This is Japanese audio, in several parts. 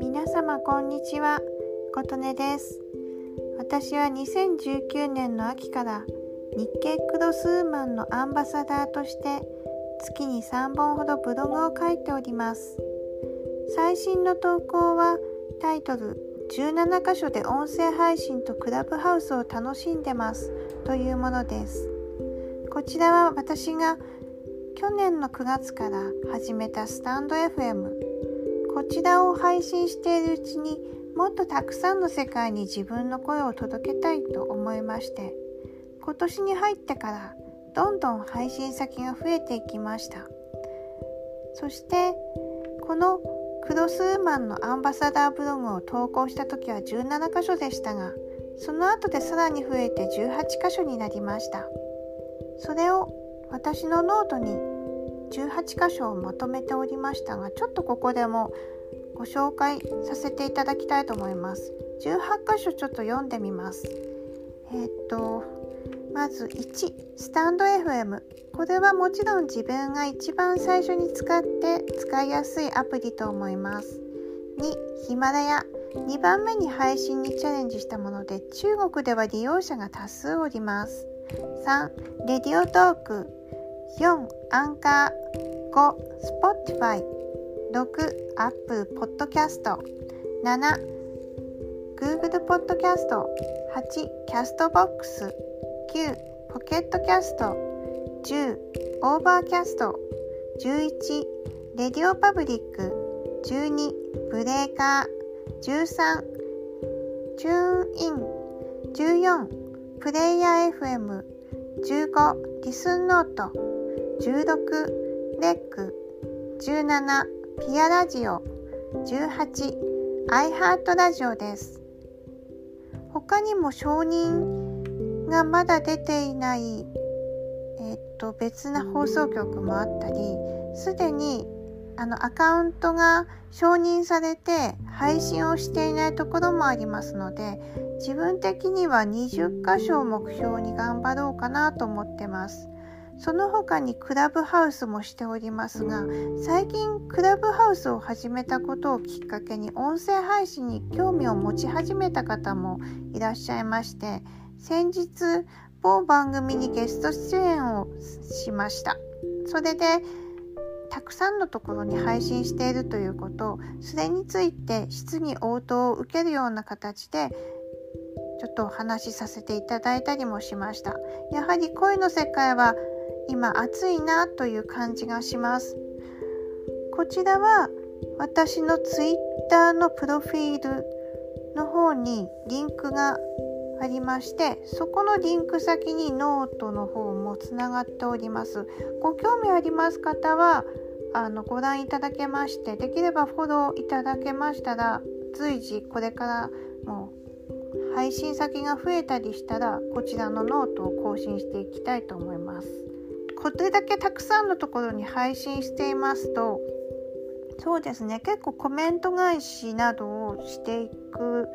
皆様こんにちは。琴音です。私は2019年の秋から日経クロスーマンのアンバサダーとして月に3本ほどブログを書いております。最新の投稿はタイトル17箇所で音声配信とクラブハウスを楽しんでますというものです。こちらは私が去年の9月から始めたスタンド FM こちらを配信しているうちにもっとたくさんの世界に自分の声を届けたいと思いまして今年に入ってからどんどん配信先が増えていきました。そしてこのクロスウーマンのアンバサダーブログを投稿した時は17箇所でしたがその後でさらに増えて18箇所になりました。それを私のノートに18箇所をまとめておりましたがちょっとここでもご紹介させていただきたいと思います。18箇所ちょっと読んでみます。えー、っとまず1スタンド FM これはもちろん自分が一番最初に使って使いやすいアプリと思います。2ヒマラヤ。2番目に配信にチャレンジしたもので中国では利用者が多数おります。3 Radiotalk。4アンカー5 Spotify。6 Apple Podcast。7 Google Podcast。8 Castbox。9 Pocket Casts。10 Overcast。11 RadioPublic。12 Breaker。13チューンイン。14プレイヤー FM15 リスンノート。16レック。17ピアラジオ。18アイハートラジオです。他にも承認がまだ出ていないえっと別な放送局もあったりすでにあのアカウントが承認されて配信をしていないところもありますので自分的には20箇所を目標に頑張ろうかなと思ってます。その他にクラブハウスもしておりますが最近クラブハウスを始めたことをきっかけに音声配信に興味を持ち始めた方もいらっしゃいまして先日某番組にゲスト出演をしました。それでたくさんのところに配信しているということそれについて質疑応答を受けるような形でちょっとお話しさせていただいたりもしました。やはり声の世界は今熱いなという感じがします。こちらは私のツイッターのプロフィールの方にリンクがありましてそこのリンク先にノートの方もつながっております。ご興味あります方はあのご覧いただけましてできればフォローいただけましたら随時これからもう配信先が増えたりしたらこちらのノートを更新していきたいと思います。これだけたくさんのところに配信していますとそうですね。結構コメント返しなどをしていく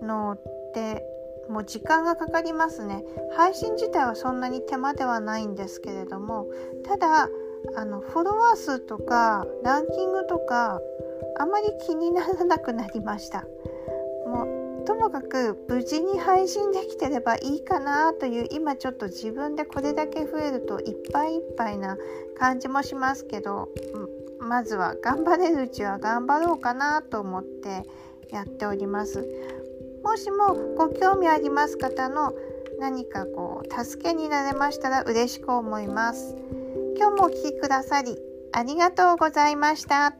のってもう時間がかかりますね。配信自体はそんなに手間ではないんですけれどもただあのフォロワー数とかランキングとかあまり気にならなくなりました。もうともかく無事に配信できてればいいかなという今ちょっと自分でこれだけ増えるといっぱいいっぱいな感じもしますけどまずは頑張れるうちは頑張ろうかなと思ってやっておりますもしもご興味あります方の何かこう助けになれましたら嬉しく思います。今日もお聴きくださりありがとうございました。